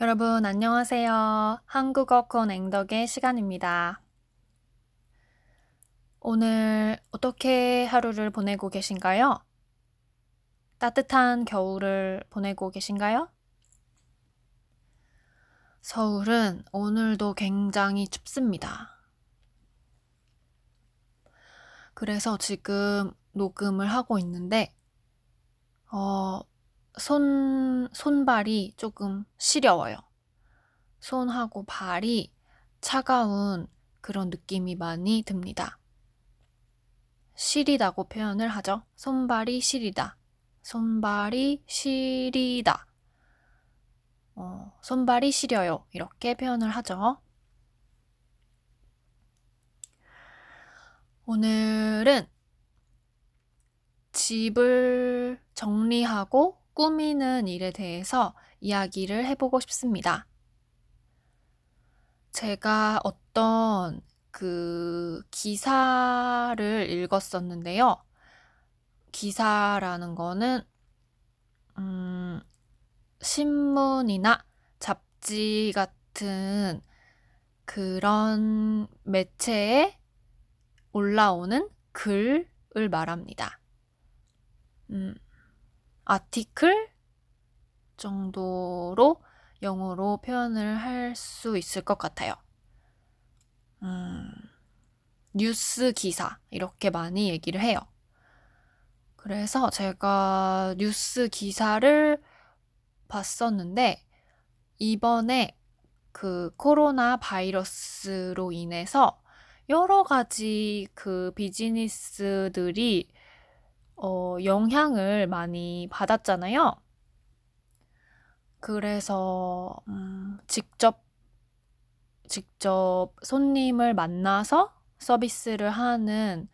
여러분, 안녕하세요. 한국어 콘 앵덕의 시간입니다. 오늘 어떻게 하루를 보내고 계신가요? 따뜻한 겨울을 보내고 계신가요? 서울은 오늘도 굉장히 춥습니다. 그래서 지금 녹음을 하고 있는데, 어, 손, 손발이 조금 시려워요. 손하고 발이 차가운 그런 느낌이 많이 듭니다. 시리다고 표현을 하죠. 손발이 시리다. 손발이 시리다. 어, 손발이 시려요. 이렇게 표현을 하죠. 오늘은 집을 정리하고 꾸미는 일에 대해서 이야기를 해보고 싶습니다. 제가 어떤 그 기사를 읽었었는데요. 기사라는 거는 음, 신문이나 잡지 같은 그런 매체에 올라오는 글을 말합니다. 음, 아티클 정도로 영어로 표현을 할 수 있을 것 같아요. 음, 뉴스 기사 이렇게 많이 얘기를 해요. 그래서 제가 뉴스 기사를 봤었는데 이번에 그 코로나 바이러스로 인해서 여러 가지 그 비즈니스들이 어, 영향을 많이 받았잖아요. 그래서 음, 직접 직접 손님을 만나서 서비스를 하는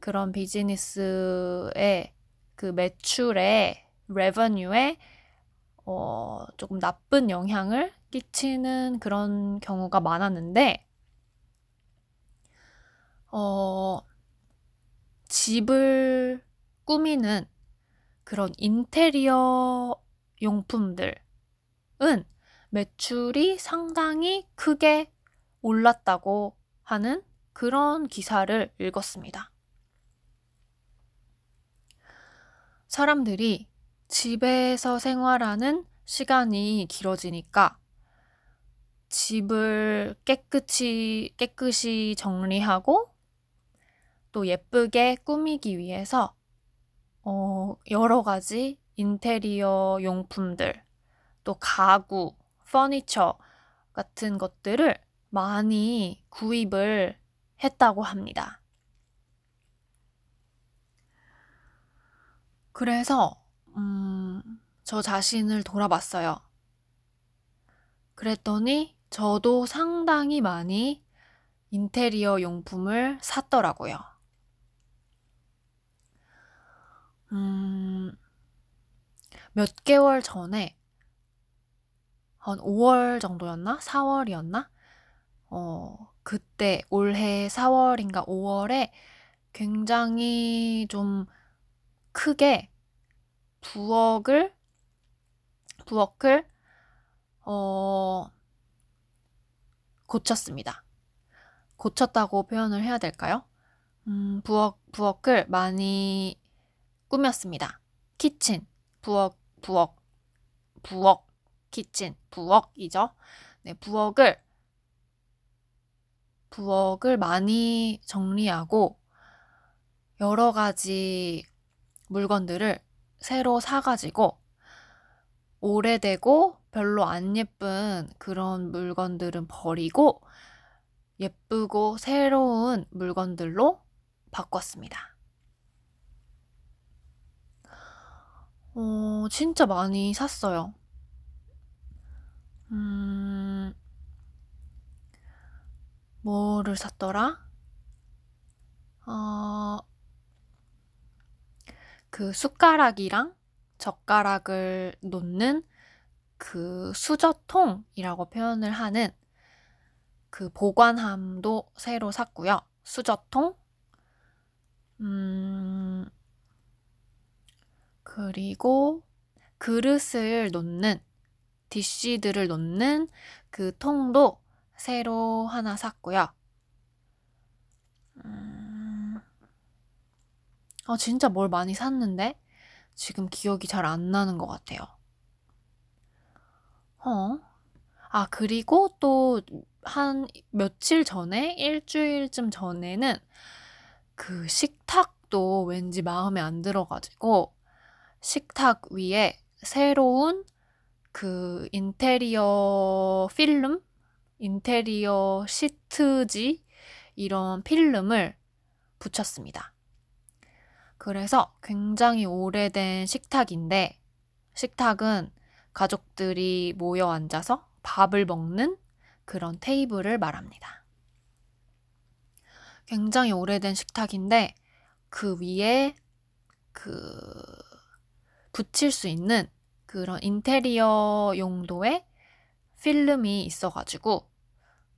그런 비즈니스의 그 매출에 레버뉴에 어, 조금 나쁜 영향을 끼치는 그런 경우가 많았는데 어, 집을 꾸미는 그런 인테리어 용품들은 매출이 상당히 크게 올랐다고 하는 그런 기사를 읽었습니다. 사람들이 집에서 생활하는 시간이 길어지니까 집을 깨끗이, 깨끗이 정리하고 또 예쁘게 꾸미기 위해서 어, 여러 가지 인테리어 용품들, 또 가구, 퍼니처 같은 것들을 많이 구입을 했다고 합니다. 그래서, 음, 저 자신을 돌아봤어요. 그랬더니 저도 상당히 많이 인테리어 용품을 샀더라고요. 음, 몇 개월 전에 한 5월 정도였나? 4월이었나? 어, 그때 올해 4월인가 5월에 굉장히 좀 크게 부엌을 부엌을 어 고쳤습니다. 고쳤다고 표현을 해야 될까요? 음, 부엌 부엌을 많이 꾸몄습니다. 키친, 부엌, 부엌, 부엌, 키친, 부엌이죠. 네, 부엌을 부엌을 많이 정리하고 여러 가지 물건들을 새로 사가지고 오래되고 별로 안 예쁜 그런 물건들은 버리고 예쁘고 새로운 물건들로 바꿨습니다. 어, 진짜 많이 샀어요. 음, 뭐를 샀더라? 어, 그 숟가락이랑 젓가락을 놓는 그 수저통이라고 표현을 하는 그 보관함도 새로 샀고요. 수저통. 음, 그리고 그릇을 놓는 DC들을 놓는 그 통도 새로 하나 샀고요. 음... 아, 진짜 뭘 많이 샀는데? 지금 기억이 잘 안 나는 것 같아요. 어? 아, 그리고 또 한 며칠 전에, 일주일쯤 전에는 그 식탁도 왠지 마음에 안 들어가지고 식탁 위에 새로운 그 인테리어 필름? 인테리어 시트지? 이런 필름을 붙였습니다. 그래서 굉장히 오래된 식탁인데, 식탁은 가족들이 모여 앉아서 밥을 먹는 그런 테이블을 말합니다. 굉장히 오래된 식탁인데, 그 위에 그 붙일 수 있는 그런 인테리어 용도의 필름이 있어가지고,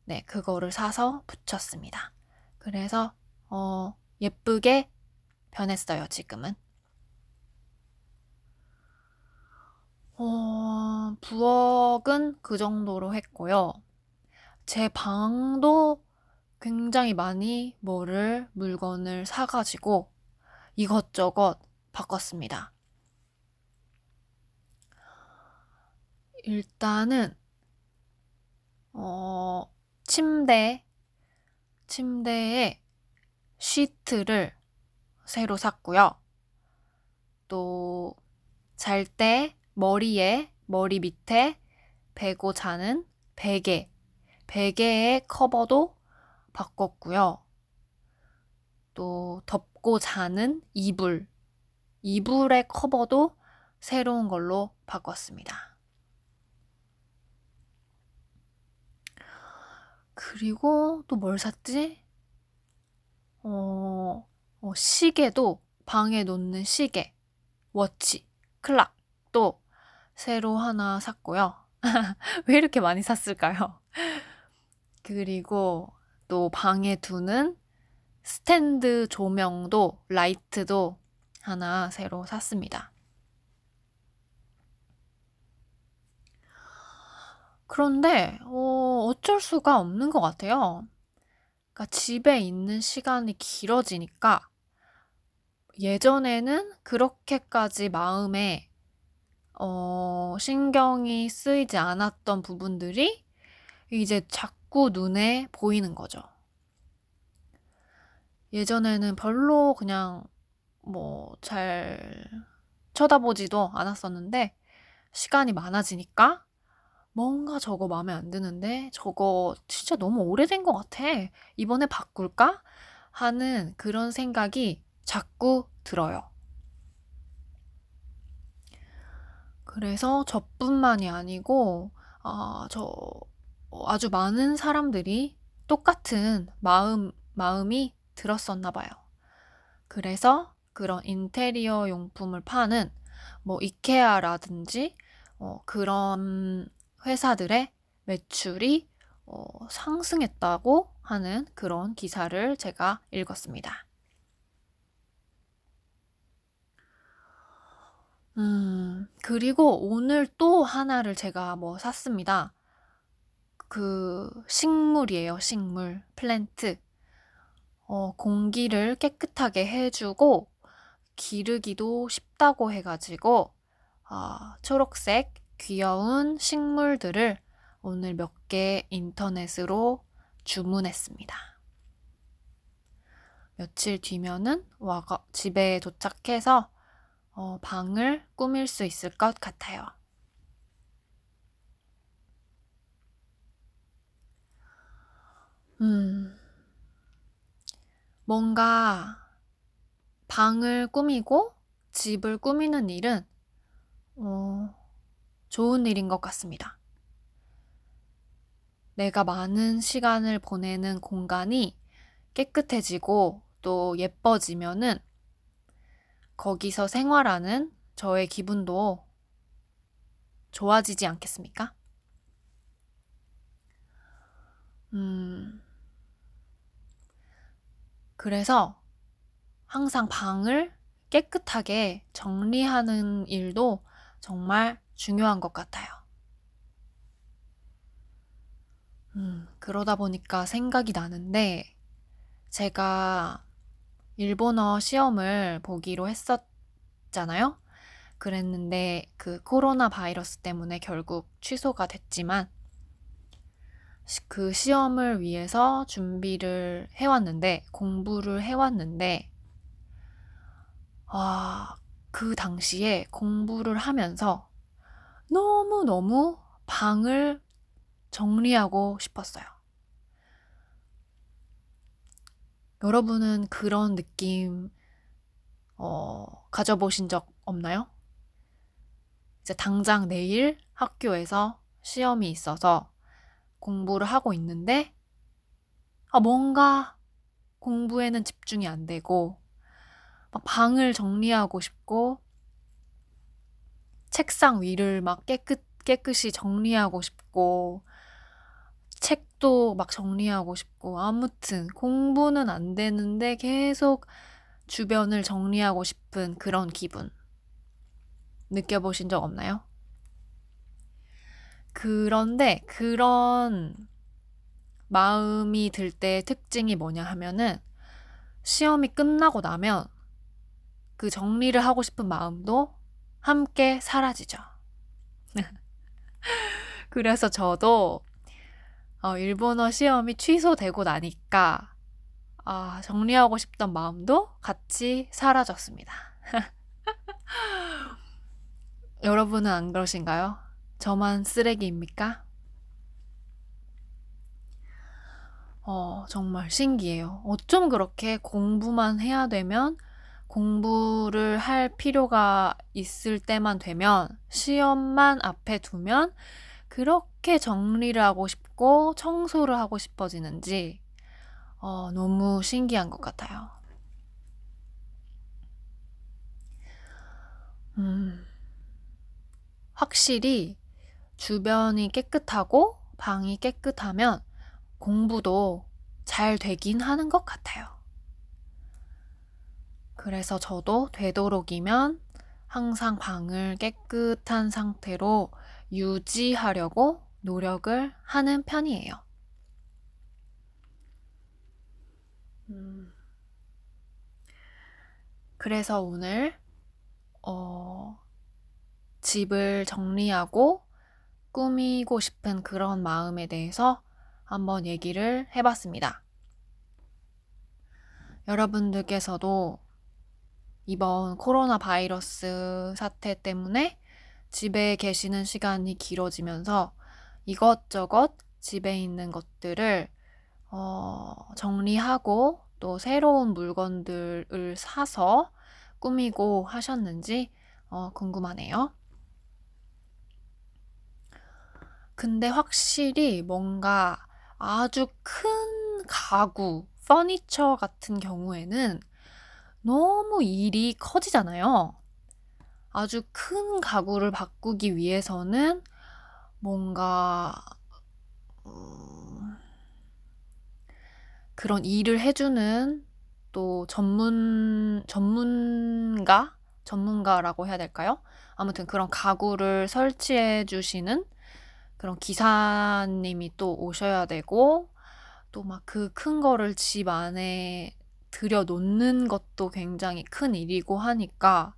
네, 그거를 사서 붙였습니다. 그래서, 어, 예쁘게 변했어요, 지금은. 어, 부엌은 그 정도로 했고요. 제 방도 굉장히 많이 뭐를, 물건을 사가지고 이것저것 바꿨습니다. 일단은, 어, 침대, 침대에 시트를 새로 샀고요. 또, 잘 때 머리에, 머리 밑에 베고 자는 베개, 베개의 커버도 바꿨고요. 또, 덮고 자는 이불, 이불의 커버도 새로운 걸로 바꿨습니다. 그리고 또 뭘 샀지? 어, 어, 시계도 방에 놓는 시계, 워치, 클락 또 새로 하나 샀고요. 왜 이렇게 많이 샀을까요? 그리고 또 방에 두는 스탠드 조명도, 라이트도 하나 새로 샀습니다. 그런데 어, 어쩔 수가 없는 것 같아요. 그러니까 집에 있는 시간이 길어지니까 예전에는 그렇게까지 마음에 어, 신경이 쓰이지 않았던 부분들이 이제 자꾸 눈에 보이는 거죠. 예전에는 별로 그냥 뭐 잘 쳐다보지도 않았었는데 시간이 많아지니까 뭔가 저거 마음에 안 드는데 저거 진짜 너무 오래된 것 같아. 이번에 바꿀까? 하는 그런 생각이 자꾸 들어요. 그래서 저뿐만이 아니고, 아, 저, 아주 많은 사람들이 똑같은 마음, 마음이 들었었나 봐요. 그래서 그런 인테리어 용품을 파는 뭐 이케아라든지 어, 그런 회사들의 매출이 어, 상승했다고 하는 그런 기사를 제가 읽었습니다. 음, 그리고 오늘 또 하나를 제가 뭐 샀습니다. 그 식물이에요, 식물. 플랜트. 어, 공기를 깨끗하게 해주고 기르기도 쉽다고 해가지고 아, 초록색 귀여운 식물들을 오늘 몇 개 인터넷으로 주문했습니다. 며칠 뒤면은 와가 집에 도착해서 어, 방을 꾸밀 수 있을 것 같아요. 음, 뭔가 방을 꾸미고 집을 꾸미는 일은 어, 좋은 일인 것 같습니다. 내가 많은 시간을 보내는 공간이 깨끗해지고 또 예뻐지면은 거기서 생활하는 저의 기분도 좋아지지 않겠습니까? 음, 그래서 항상 방을 깨끗하게 정리하는 일도 정말 중요한 것 같아요. 음, 그러다 보니까 생각이 나는데, 제가 일본어 시험을 보기로 했었잖아요? 그랬는데, 그 코로나 바이러스 때문에 결국 취소가 됐지만, 그 시험을 위해서 준비를 해왔는데, 공부를 해왔는데, 아, 그 당시에 공부를 하면서 너무너무 방을 정리하고 싶었어요. 여러분은 그런 느낌, 어, 가져보신 적 없나요? 이제 당장 내일 학교에서 시험이 있어서 공부를 하고 있는데, 아, 뭔가 공부에는 집중이 안 되고, 막 방을 정리하고 싶고, 책상 위를 막 깨끗, 깨끗이 정리하고 싶고, 책도 막 정리하고 싶고, 아무튼 공부는 안 되는데 계속 주변을 정리하고 싶은 그런 기분. 느껴보신 적 없나요? 그런데 그런 마음이 들 때 특징이 뭐냐 하면은 시험이 끝나고 나면 그 정리를 하고 싶은 마음도 함께 사라지죠. 그래서 저도 어, 일본어 시험이 취소되고 나니까 아, 정리하고 싶던 마음도 같이 사라졌습니다. 여러분은 안 그러신가요? 저만 쓰레기입니까? 어, 정말 신기해요. 어쩜 그렇게 공부만 해야 되면 공부를 할 필요가 있을 때만 되면 시험만 앞에 두면 그렇게 정리를 하고 싶고 청소를 하고 싶어지는지 어, 너무 신기한 것 같아요. 음, 확실히 주변이 깨끗하고 방이 깨끗하면 공부도 잘 되긴 하는 것 같아요. 그래서 저도 되도록이면 항상 방을 깨끗한 상태로 유지하려고 노력을 하는 편이에요. 음. 그래서 오늘, 어, 집을 정리하고 꾸미고 싶은 그런 마음에 대해서 한번 얘기를 해봤습니다. 여러분들께서도 이번 코로나 바이러스 사태 때문에 집에 계시는 시간이 길어지면서 이것저것 집에 있는 것들을 어, 정리하고 또 새로운 물건들을 사서 꾸미고 하셨는지 어, 궁금하네요. 근데 확실히 뭔가 아주 큰 가구, 퍼니처 같은 경우에는 너무 일이 커지잖아요. 아주 큰 가구를 바꾸기 위해서는 뭔가 음, 그런 일을 해주는 또 전문 전문가 전문가라고 해야 될까요? 아무튼 그런 가구를 설치해 주시는 그런 기사님이 또 오셔야 되고 또 막 그 큰 거를 집 안에 들여놓는 것도 굉장히 큰 일이고 하니까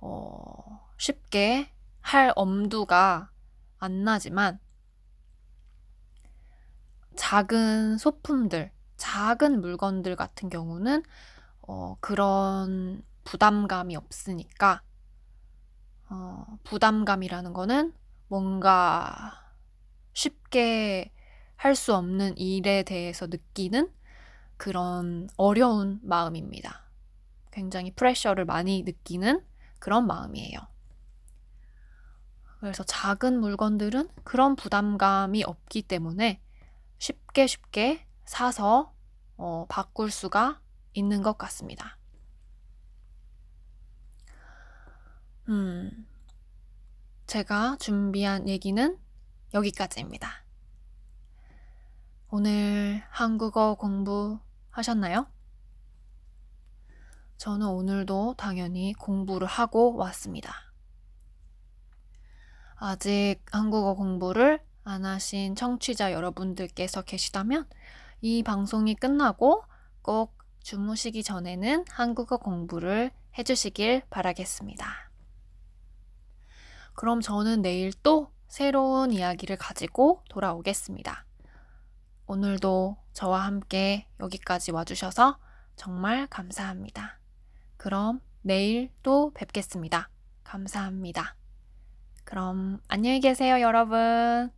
어, 쉽게 할 엄두가 안 나지만 작은 소품들, 작은 물건들 같은 경우는 어, 그런 부담감이 없으니까 어, 부담감이라는 거는 뭔가 쉽게 할 수 없는 일에 대해서 느끼는 그런 어려운 마음입니다. 굉장히 프레셔를 많이 느끼는 그런 마음이에요. 그래서 작은 물건들은 그런 부담감이 없기 때문에 쉽게 쉽게 사서 어, 바꿀 수가 있는 것 같습니다. 음, 제가 준비한 얘기는 여기까지입니다. 오늘 한국어 공부 하셨나요? 저는 오늘도 당연히 공부를 하고 왔습니다. 아직 한국어 공부를 안 하신 청취자 여러분들께서 계시다면 이 방송이 끝나고 꼭 주무시기 전에는 한국어 공부를 해주시길 바라겠습니다. 그럼 저는 내일 또 새로운 이야기를 가지고 돌아오겠습니다. 오늘도 저와 함께 여기까지 와주셔서 정말 감사합니다. 그럼 내일 또 뵙겠습니다. 감사합니다. 그럼 안녕히 계세요, 여러분.